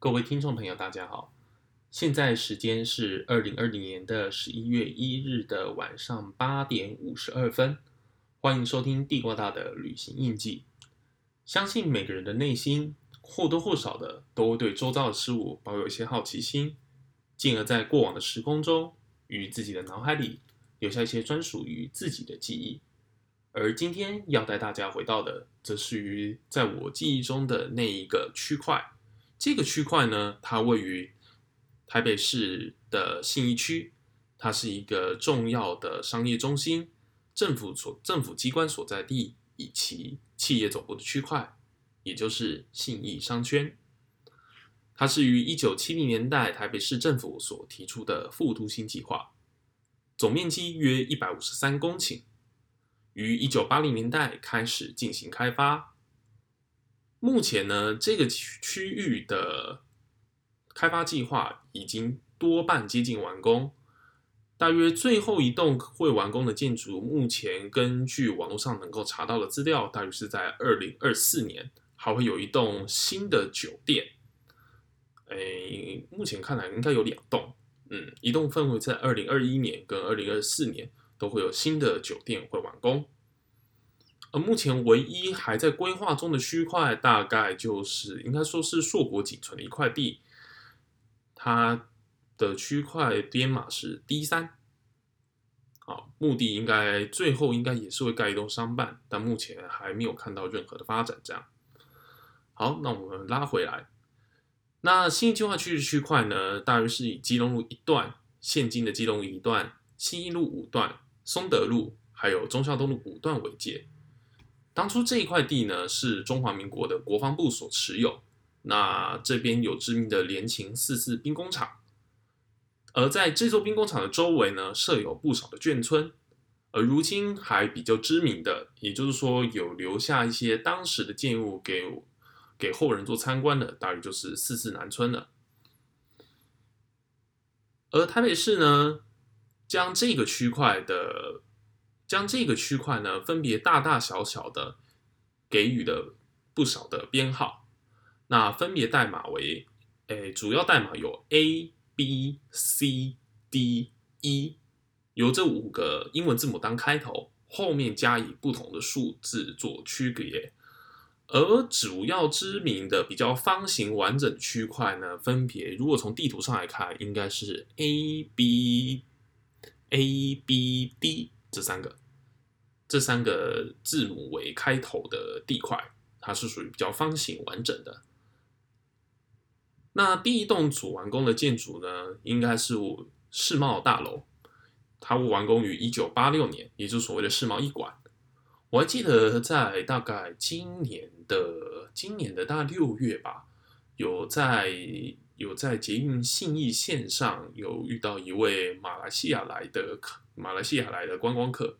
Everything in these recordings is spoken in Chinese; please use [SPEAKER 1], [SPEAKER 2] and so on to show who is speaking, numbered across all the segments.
[SPEAKER 1] 各位听众朋友，大家好，现在时间是二零二零年的十一月一日的晚上八点五十二分，欢迎收听地瓜大的旅行印记。相信每个人的内心或多或少的都对周遭的事物保有一些好奇心，进而在过往的时空中与自己的脑海里留下一些专属于自己的记忆。而今天要带大家回到的，则是于在我记忆中的那一个区块。这个区块呢，它位于台北市的信义区，它是一个重要的商业中心、政府所政府机关所在地以及企业总部的区块，也就是信义商圈。它是于一九七零年代台北市政府所提出的副都心计划，总面积约一百五十三公顷。于一九八零年代开始进行开发，目前呢，这个区域的开发计划已经多半接近完工。大约最后一栋会完工的建筑，目前根据网络上能够查到的资料，大约是在二零二四年，还会有一栋新的酒店。哎，目前看来应该有两栋，嗯，一栋分为在二零二一年跟二零二四年。都会有新的酒店会完工，而目前唯一还在规划中的区块，大概就是应该说是硕果仅存的一块地，它的区块编码是 D 三，好，目的应该最后应该也是会盖一栋商办，但目前还没有看到任何的发展。这样，好，那我们拉回来，那新计划区的区块呢，大约是以基隆路一段，现今的基隆路一段，新义路五段。松德路还有忠孝东路五段为界，当初这一块地呢是中华民国的国防部所持有，那这边有知名的联勤四四兵工厂，而在这座兵工厂的周围呢设有不少的眷村，而如今还比较知名的，也就是说有留下一些当时的建物给给后人做参观的，大约就是四四南村了。而台北市呢？将这个区块的，将这个区块呢，分别大大小小的给予了不少的编号，那分别代码为，诶，主要代码有 A、B、C、D、E，由这五个英文字母当开头，后面加以不同的数字做区别，而主要知名的比较方形完整区块呢，分别如果从地图上来看，应该是 A、B。A、B、D 这三个，这三个字母为开头的地块，它是属于比较方形完整的。那第一栋主完工的建筑呢，应该是世贸大楼，它完工于一九八六年，也就是所谓的世贸一馆。我还记得在大概今年的今年的大六月吧，有在。有在捷运信义线上有遇到一位马来西亚来的客，马来西亚来的观光客，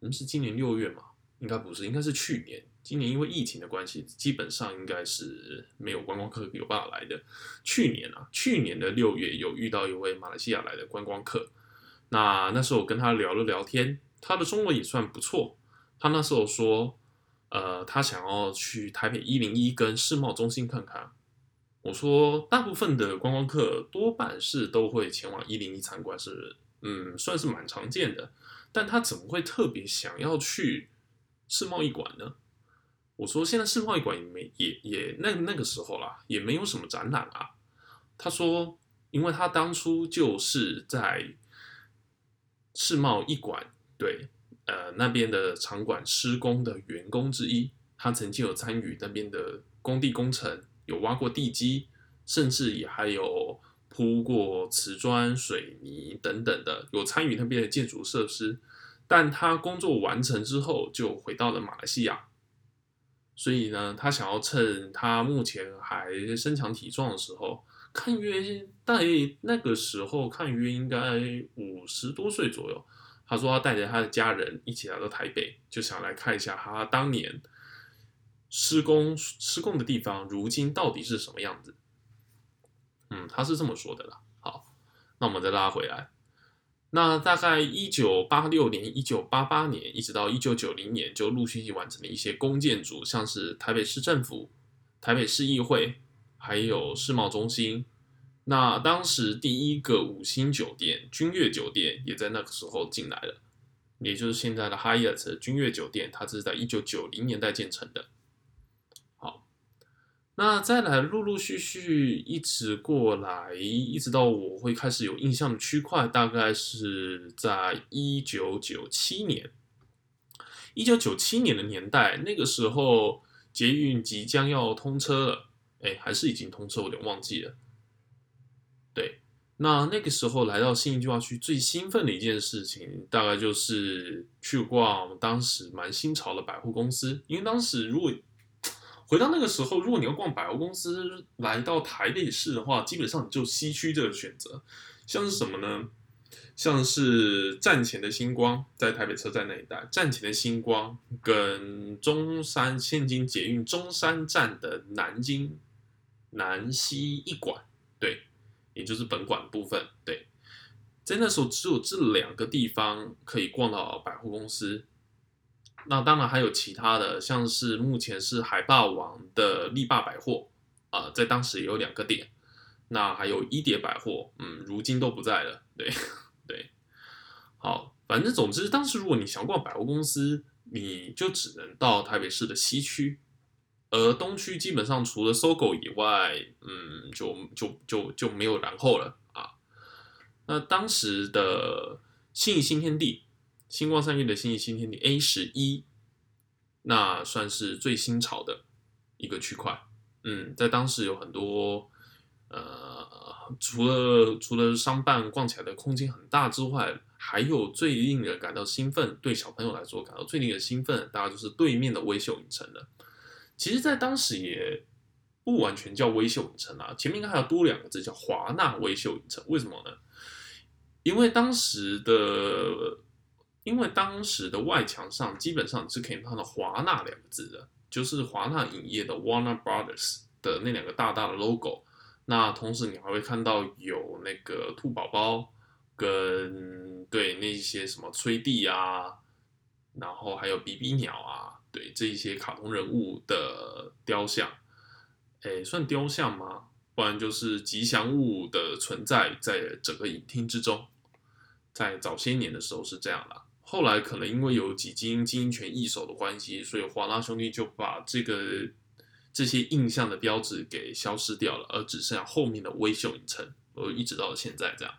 [SPEAKER 1] 嗯，是今年六月嘛？应该不是，应该是去年。今年因为疫情的关系，基本上应该是没有观光客有办法来的。去年啊，去年的六月有遇到一位马来西亚来的观光客，那那时候我跟他聊了聊天，他的中文也算不错。他那时候说，呃，他想要去台北一零一跟世贸中心看看。我说，大部分的观光客多半是都会前往一零一参观，是嗯，算是蛮常见的。但他怎么会特别想要去世贸易馆呢？我说，现在世贸易馆也没也也那那个时候啦，也没有什么展览啊。他说，因为他当初就是在世贸易馆对呃那边的场馆施工的员工之一，他曾经有参与那边的工地工程。有挖过地基，甚至也还有铺过瓷砖、水泥等等的，有参与那边的建筑设施。但他工作完成之后，就回到了马来西亚。所以呢，他想要趁他目前还身强体壮的时候，看约在那个时候看约应该五十多岁左右。他说他带着他的家人一起来到台北，就想来看一下他当年。施工施工的地方，如今到底是什么样子？嗯，他是这么说的啦。好，那我们再拉回来。那大概一九八六年、一九八八年，一直到一九九零年，就陆续完成了一些公建筑，像是台北市政府、台北市议会、还有世贸中心。那当时第一个五星酒店君悦酒店也在那个时候进来了，也就是现在的 Hyatt 君悦酒店，它是在一九九零年代建成的。那再来陆陆续续一直过来，一直到我会开始有印象的区块，大概是在一九九七年。一九九七年的年代，那个时候捷运即将要通车了，哎，还是已经通车，我有点忘记了。对，那那个时候来到新义计划区，最兴奋的一件事情，大概就是去逛当时蛮新潮的百货公司。因为当时如果回到那个时候，如果你要逛百货公司，来到台北市的话，基本上就西区这个选择，像是什么呢？像是站前的星光，在台北车站那一带，站前的星光跟中山现今捷运中山站的南京南西一馆，对。也就是本馆部分，对，在那时候只有这两个地方可以逛到百货公司。那当然还有其他的，像是目前是海霸王的力霸百货啊，在当时也有两个点。那还有一叠百货，嗯，如今都不在了。对 对，好，反正总之，当时如果你想逛百货公司，你就只能到台北市的西区。而东区基本上除了搜狗以外，嗯，就就就就没有然后了啊。那当时的信义新天地、星光三月的信义新天地 A 十一，那算是最新潮的一个区块。嗯，在当时有很多，呃，除了除了商办逛起来的空间很大之外，还有最令人感到兴奋，对小朋友来说感到最令人兴奋，大概就是对面的微秀影城了。其实，在当时也不完全叫微秀影城啊，前面应该还要多两个字，叫华纳微秀影城。为什么呢？因为当时的，因为当时的外墙上基本上是可以看到华纳两个字的，就是华纳影业的 Warner Brothers 的那两个大大的 logo。那同时你还会看到有那个兔宝宝跟对那些什么崔弟啊，然后还有比比鸟啊。对这一些卡通人物的雕像，哎，算雕像吗？不然就是吉祥物的存在在整个影厅之中。在早些年的时候是这样的，后来可能因为有几经经营权易手的关系，所以华纳兄弟就把这个这些印象的标志给消失掉了，而只剩下后面的微秀影城，而一直到现在这样。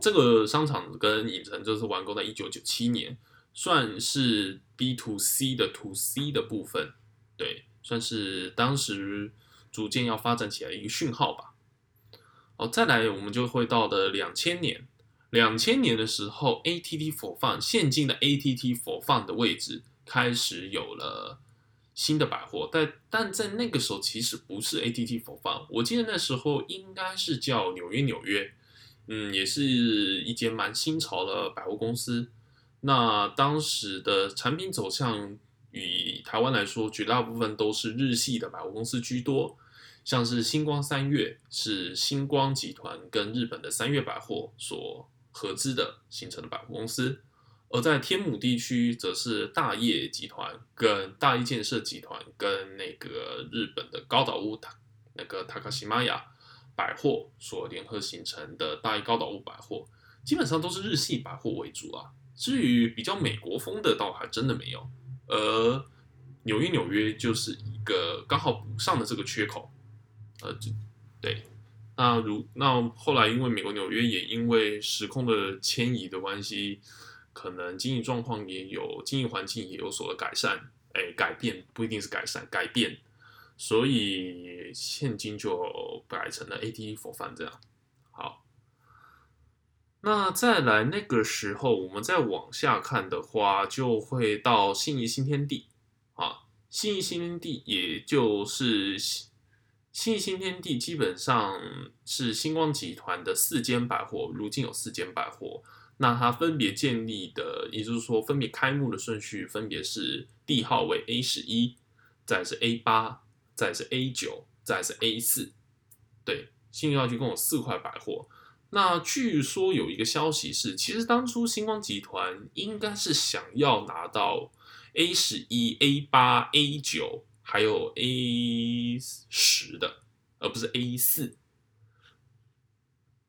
[SPEAKER 1] 这个商场跟影城就是完工在一九九七年。算是 B to C 的 to C 的部分，对，算是当时逐渐要发展起来一个讯号吧。哦，再来我们就会到的两千年，两千年的时候，ATT for Fun 现今的 ATT for Fun 的位置开始有了新的百货，但但在那个时候其实不是 ATT for Fun，我记得那时候应该是叫纽约纽约，嗯，也是一间蛮新潮的百货公司。那当时的产品走向，与台湾来说，绝大部分都是日系的百货公司居多，像是星光三月是星光集团跟日本的三月百货所合资的形成的百货公司，而在天母地区，则是大业集团跟大业建设集团跟那个日本的高岛屋塔那个塔卡西玛雅百货所联合形成的大业高岛屋百货，基本上都是日系百货为主啊。至于比较美国风的，倒还真的没有。而纽约纽约就是一个刚好补上的这个缺口。呃，对。那如那后来因为美国纽约也因为时空的迁移的关系，可能经济状况也有经济环境也有所的改善，哎，改变不一定是改善，改变。所以现今就改成了 AT for fun 这样。好。那再来那个时候，我们再往下看的话，就会到信义新天地啊。信义新天地，也就是新新天地，基本上是星光集团的四间百货，如今有四间百货。那它分别建立的，也就是说，分别开幕的顺序，分别是地号为 A 十一，再是 A 八，再是 A 九，再是 A 四。对，信义区共有四块百货。那据说有一个消息是，其实当初星光集团应该是想要拿到 A 十一、A 八、A 九还有 A 十的，而不是 A 四。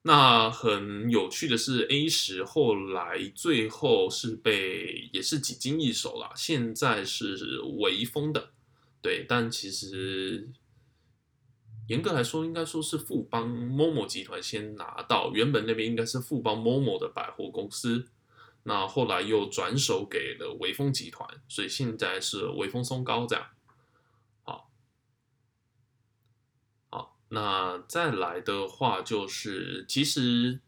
[SPEAKER 1] 那很有趣的是，A 十后来最后是被也是几经易手了，现在是微风的，对，但其实严格来说，应该说是富邦 MOMO 集团先拿到，原本那边应该是富邦 MOMO 的百货公司，那后来又转手给了微风集团，所以现在是微风松糕这样。那再来的话，就是其实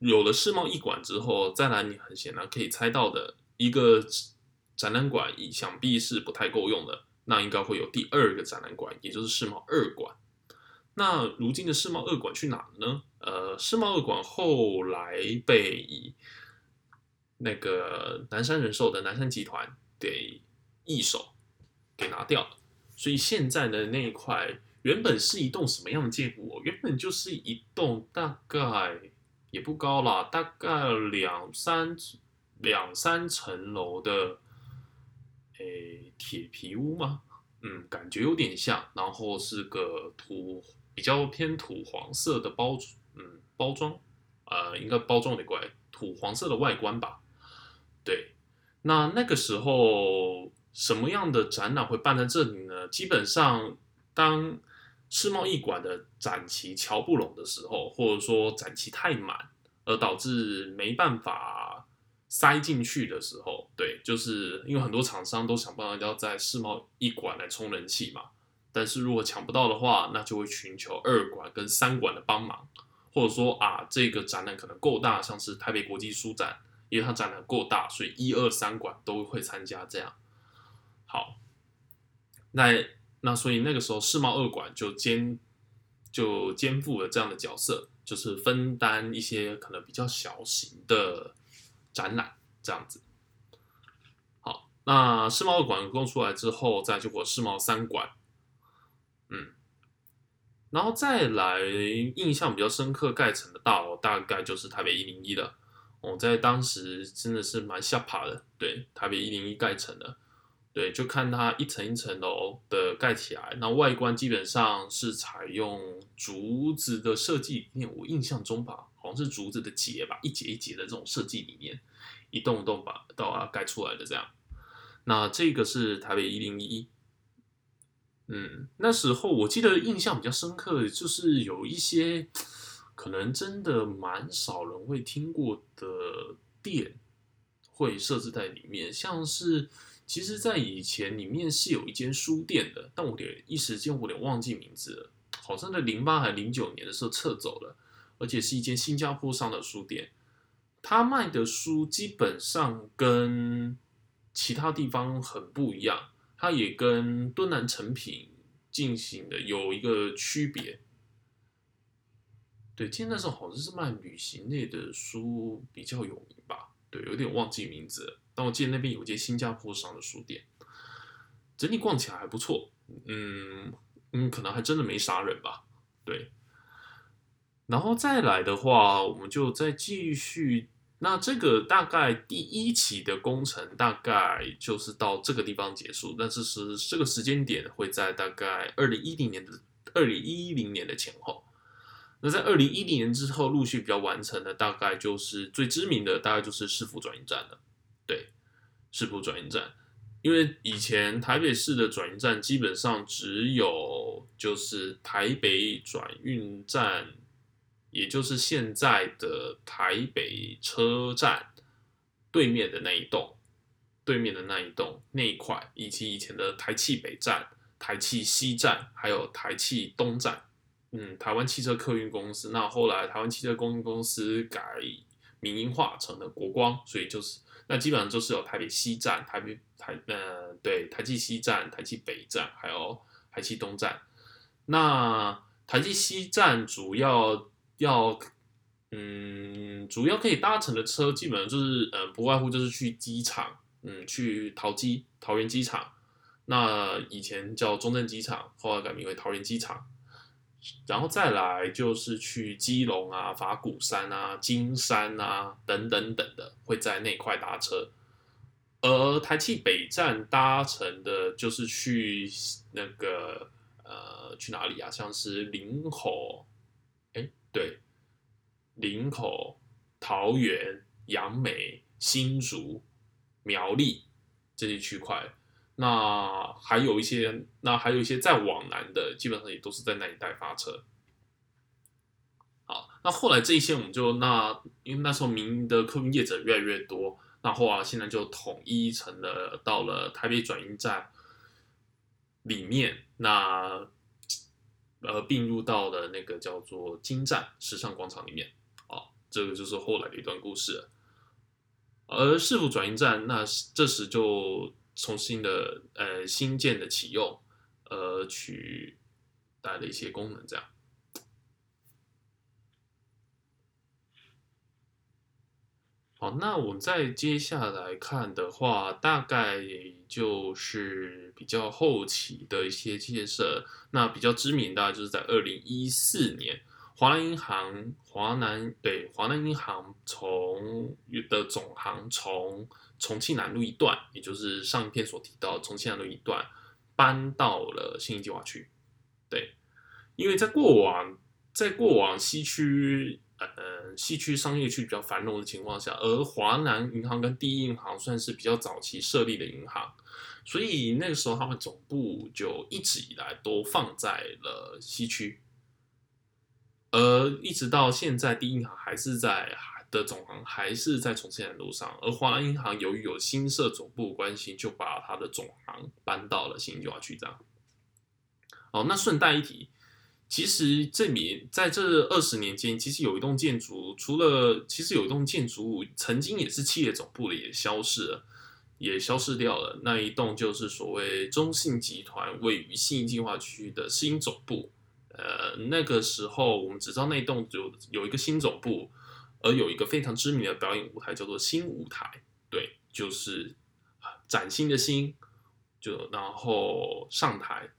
[SPEAKER 1] 有了世贸一馆之后，再来你很显然可以猜到的一个展览馆，想必是不太够用的。那应该会有第二个展览馆，也就是世贸二馆。那如今的世贸二馆去哪了呢？呃，世贸二馆后来被那个南山人寿的南山集团给易手给拿掉了，所以现在的那一块。原本是一栋什么样的建筑？原本就是一栋大概也不高啦，大概两三两三层楼的，诶，铁皮屋吗？嗯，感觉有点像。然后是个土比较偏土黄色的包，嗯，包装，呃，应该包装得怪，土黄色的外观吧。对，那那个时候什么样的展览会办在这里呢？基本上当世贸艺馆的展期瞧不拢的时候，或者说展期太满，而导致没办法塞进去的时候，对，就是因为很多厂商都想办法要在世贸艺馆来充人气嘛。但是如果抢不到的话，那就会寻求二馆跟三馆的帮忙，或者说啊，这个展览可能够大，像是台北国际书展，因为它展览够大，所以一二三馆都会参加。这样，好，那。那所以那个时候世贸二馆就兼就肩负了这样的角色，就是分担一些可能比较小型的展览这样子。好，那世贸二馆供出来之后，再就过世贸三馆，嗯，然后再来印象比较深刻盖成的大楼，大概就是台北一零一了。我在当时真的是蛮吓怕的，对，台北一零一盖成的。对，就看它一层一层楼的盖起来，那外观基本上是采用竹子的设计理念。我印象中吧，好像是竹子的节吧，一节一节的这种设计理念，一栋一栋把到啊盖出来的这样。那这个是台北一零一，嗯，那时候我记得印象比较深刻的就是有一些可能真的蛮少人会听过的店会设置在里面，像是。其实，在以前里面是有一间书店的，但我点一时间我有点忘记名字了，好像在零八还是零九年的时候撤走了，而且是一间新加坡商的书店，他卖的书基本上跟其他地方很不一样，它也跟敦南成品进行的有一个区别。对，记得那时候好像是卖旅行类的书比较有名吧，对，有点忘记名字。但我记得那边有间新加坡商的书店，整体逛起来还不错。嗯嗯，可能还真的没啥人吧。对，然后再来的话，我们就再继续。那这个大概第一期的工程大概就是到这个地方结束，但是是这个时间点会在大概二零一零年的二零一零年的前后。那在二零一零年之后，陆续比较完成的大概就是最知名的，大概就是市府转运站了。对，市府转运站，因为以前台北市的转运站基本上只有就是台北转运站，也就是现在的台北车站对面的那一栋，对面的那一栋那一块，以及以前的台汽北站、台汽西站，还有台汽东站，嗯，台湾汽车客运公司。那后来台湾汽车客运公司改民营化成了国光，所以就是。那基本上就是有台北西站、台北台呃对台气西站、台气北站，还有台气东站。那台气西站主要要嗯主要可以搭乘的车，基本上就是呃不外乎就是去机场，嗯去桃机桃园机场。那以前叫中正机场，后来改名为桃园机场。然后再来就是去基隆啊、法鼓山啊、金山啊等等等的，会在那块搭车。而台气北站搭乘的就是去那个呃去哪里啊？像是林口，哎，对，林口、桃园、杨梅、新竹、苗栗这些区块。那还有一些，那还有一些再往南的，基本上也都是在那一带发车。好，那后来这一些我们就那，因为那时候民营的客运业者越来越多。那后来现在就统一成了到了台北转运站里面，那呃并入到了那个叫做金站时尚广场里面，哦，这个就是后来的一段故事。而市府转运站，那这时就重新的呃新建的启用，呃取代的一些功能，这样。好，那我们再接下来看的话，大概就是比较后期的一些建设。那比较知名的，就是在二零一四年，华南银行华南对华南银行从的总行从重庆南路一段，也就是上一篇所提到重庆南路一段，搬到了新义计划区。对，因为在过往，在过往西区。呃，西区商业区比较繁荣的情况下，而华南银行跟第一银行算是比较早期设立的银行，所以那个时候他们总部就一直以来都放在了西区，而一直到现在，第一银行还是在的总行还是在重庆南路上，而华南银行由于有新设总部关系，就把它的总行搬到了新计划区这样。哦，那顺带一提。其实这里在这二十年间，其实有一栋建筑，除了其实有一栋建筑物曾经也是企业总部的，也消失了，也消失掉了。那一栋就是所谓中信集团位于信义计划区的新总部。呃，那个时候我们只知道那栋有有一个新总部，而有一个非常知名的表演舞台叫做新舞台，对，就是崭新的新，就然后上台。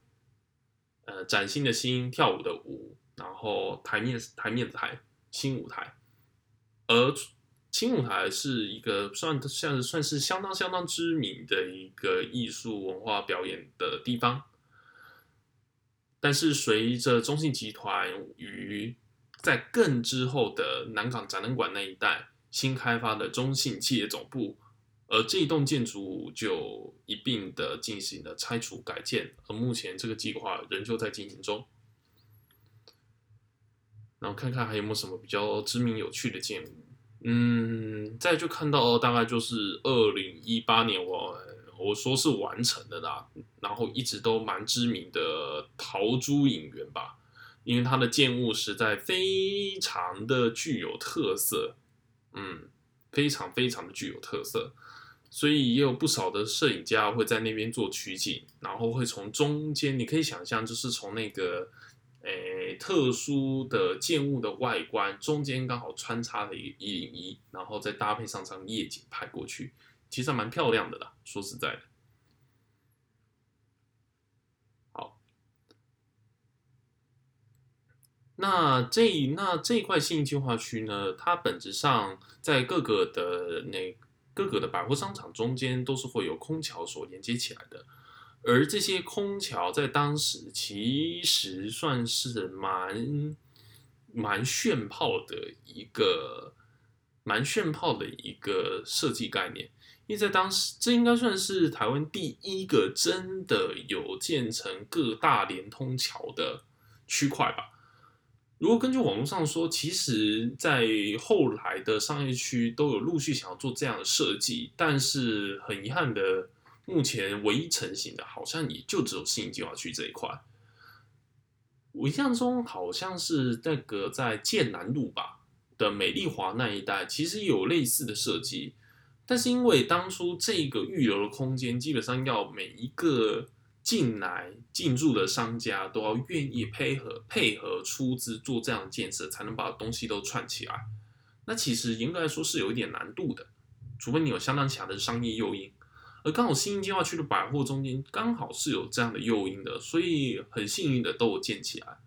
[SPEAKER 1] 呃，崭新的新跳舞的舞，然后台面台面台新舞台，而新舞台是一个算像算是相当相当知名的一个艺术文化表演的地方。但是随着中信集团与在更之后的南港展览馆那一带新开发的中信企业总部。而这一栋建筑物就一并的进行了拆除改建，而目前这个计划仍旧在进行中。然后看看还有没有什么比较知名有趣的建物。嗯，再就看到大概就是二零一八年我我说是完成的啦，然后一直都蛮知名的桃珠影园吧，因为它的建物实在非常的具有特色，嗯，非常非常的具有特色。所以也有不少的摄影家会在那边做取景，然后会从中间，你可以想象，就是从那个诶特殊的建物的外观中间刚好穿插了一个一零一，然后再搭配上张夜景拍过去，其实蛮漂亮的啦。说实在的，好，那这那这一块新计划区呢，它本质上在各个的那。各个的百货商场中间都是会有空桥所连接起来的，而这些空桥在当时其实算是蛮蛮炫炮的一个蛮炫炮的一个设计概念，因为在当时这应该算是台湾第一个真的有建成各大连通桥的区块吧。如果根据网络上说，其实，在后来的商业区都有陆续想要做这样的设计，但是很遗憾的，目前唯一成型的，好像也就只有新计划区这一块。我印象中好像是那个在建南路吧的美丽华那一带，其实有类似的设计，但是因为当初这个预留的空间，基本上要每一个。进来进驻的商家都要愿意配合配合出资做这样的建设，才能把东西都串起来。那其实严格来说是有一点难度的，除非你有相当强的商业诱因。而刚好新计划区的百货中间刚好是有这样的诱因的，所以很幸运的都有建起来。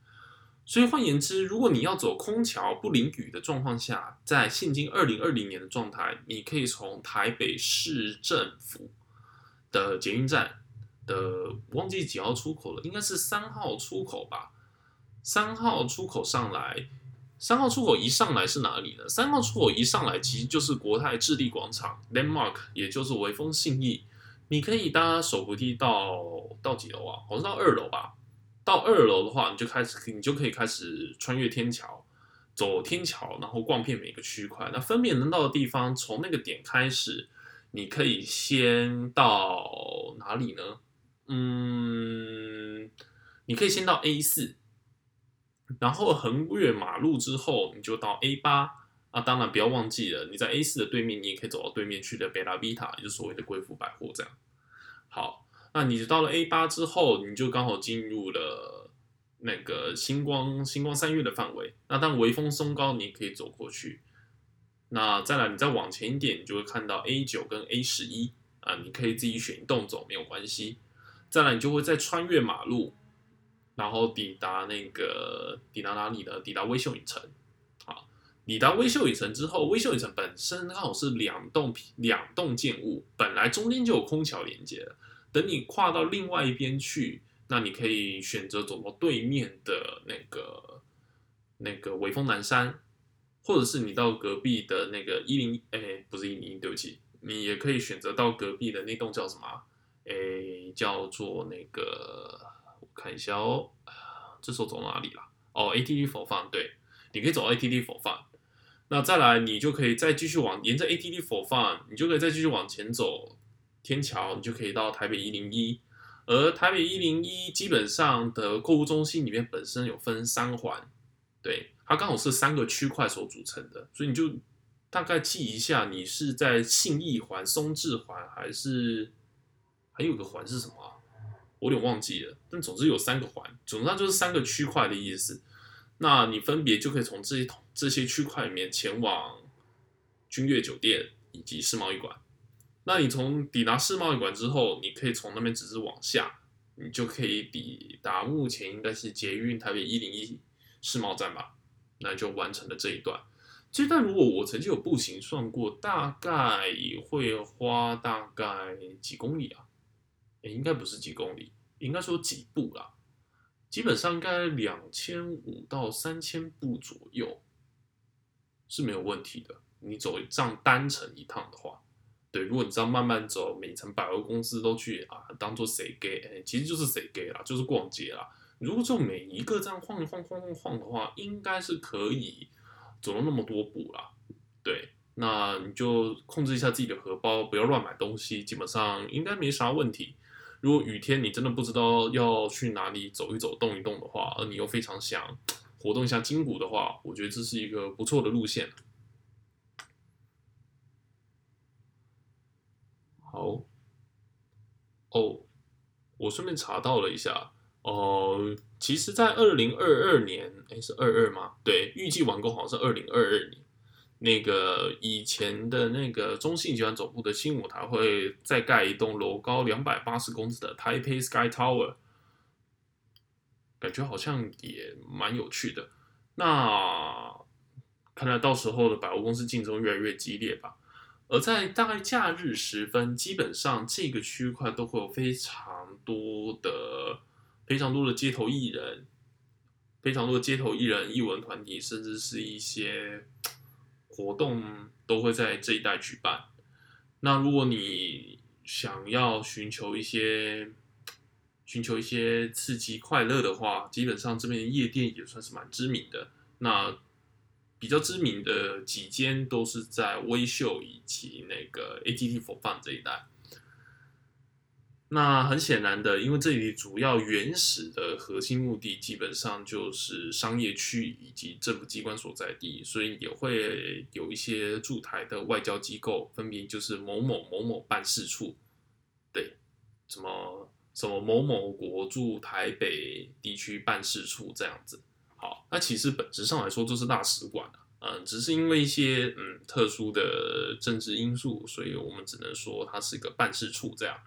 [SPEAKER 1] 所以换言之，如果你要走空桥不淋雨的状况下，在现今二零二零年的状态，你可以从台北市政府的捷运站的忘记几号出口了，应该是三号出口吧。三号出口上来，三号出口一上来是哪里呢？三号出口一上来其实就是国泰置地广场 （Landmark），也就是微风信义。你可以搭手扶梯到到几楼啊？好像到二楼吧。到二楼的话，你就开始，你就可以开始穿越天桥，走天桥，然后逛遍每个区块。那分别能到的地方，从那个点开始，你可以先到哪里呢？嗯，你可以先到 A 四，然后横越马路之后，你就到 A 八。啊，当然不要忘记了，你在 A 四的对面，你也可以走到对面去的贝拉维塔，也就是所谓的贵妇百货这样。好。那你到了 A 八之后，你就刚好进入了那个星光星光三月的范围。那当微风松高，你可以走过去。那再来，你再往前一点，你就会看到 A 九跟 A 十一啊，你可以自己选一栋走，没有关系。再来，你就会再穿越马路，然后抵达那个抵达哪里呢？抵达微秀影城。好，抵达微秀影城之后，微秀影城本身刚好是两栋两栋建物，本来中间就有空桥连接了。等你跨到另外一边去，那你可以选择走到对面的那个那个威风南山，或者是你到隔壁的那个一零哎，不是一零一，对不起，你也可以选择到隔壁的那栋叫什么？哎，叫做那个我看一下哦，这时候走哪里了？哦，ATT for fun，对，你可以走 ATT for fun。那再来，你就可以再继续往沿着 ATT for fun，你就可以再继续往前走。天桥，你就可以到台北一零一，而台北一零一基本上的购物中心里面本身有分三环，对，它刚好是三个区块所组成的，所以你就大概记一下，你是在信义环、松智环，还是还有个环是什么？我有点忘记了，但总之有三个环，总之它就是三个区块的意思。那你分别就可以从这些这些区块里面前往君悦酒店以及世贸易馆。那你从抵达世贸易馆之后，你可以从那边直直往下，你就可以抵达目前应该是捷运台北一零一世贸站吧，那就完成了这一段。这段如果我曾经有步行算过，大概会花大概几公里啊？应该不是几公里，应该说几步啦。基本上应该两千五到三千步左右是没有问题的。你走这样单程一趟的话。对，如果你这样慢慢走，每层百货公司都去啊，当做谁给？哎，其实就是谁给啦，就是逛街啦。如果就每一个这样晃一晃、晃晃晃的话，应该是可以走了那么多步啦。对，那你就控制一下自己的荷包，不要乱买东西，基本上应该没啥问题。如果雨天你真的不知道要去哪里走一走、动一动的话，而你又非常想活动一下筋骨的话，我觉得这是一个不错的路线。好，哦，我顺便查到了一下，哦，其实，在二零二二年，哎，是二二吗？对，预计完工好像是二零二二年。那个以前的那个中信集团总部的新舞台会再盖一栋楼高两百八十公尺的 Taipei Sky Tower，感觉好像也蛮有趣的。那看来到时候的百货公司竞争越来越激烈吧。而在大概假日时分，基本上这个区块都会有非常多的、非常多的街头艺人，非常多的街头艺人、艺文团体，甚至是一些活动都会在这一带举办。那如果你想要寻求一些、寻求一些刺激快乐的话，基本上这边夜店也算是蛮知名的。那比较知名的几间都是在微秀以及那个 ATT for fun 这一带。那很显然的，因为这里主要原始的核心目的基本上就是商业区以及政府机关所在地，所以也会有一些驻台的外交机构，分别就是某某某某办事处，对，什么什么某某国驻台北地区办事处这样子。好，那其实本质上来说就是大使馆嗯，只是因为一些嗯特殊的政治因素，所以我们只能说它是一个办事处这样。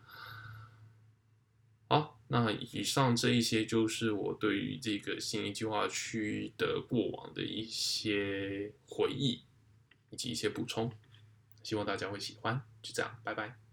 [SPEAKER 1] 那以上这一些就是我对于这个新义计划区的过往的一些回忆，以及一些补充，希望大家会喜欢。就这样，拜拜。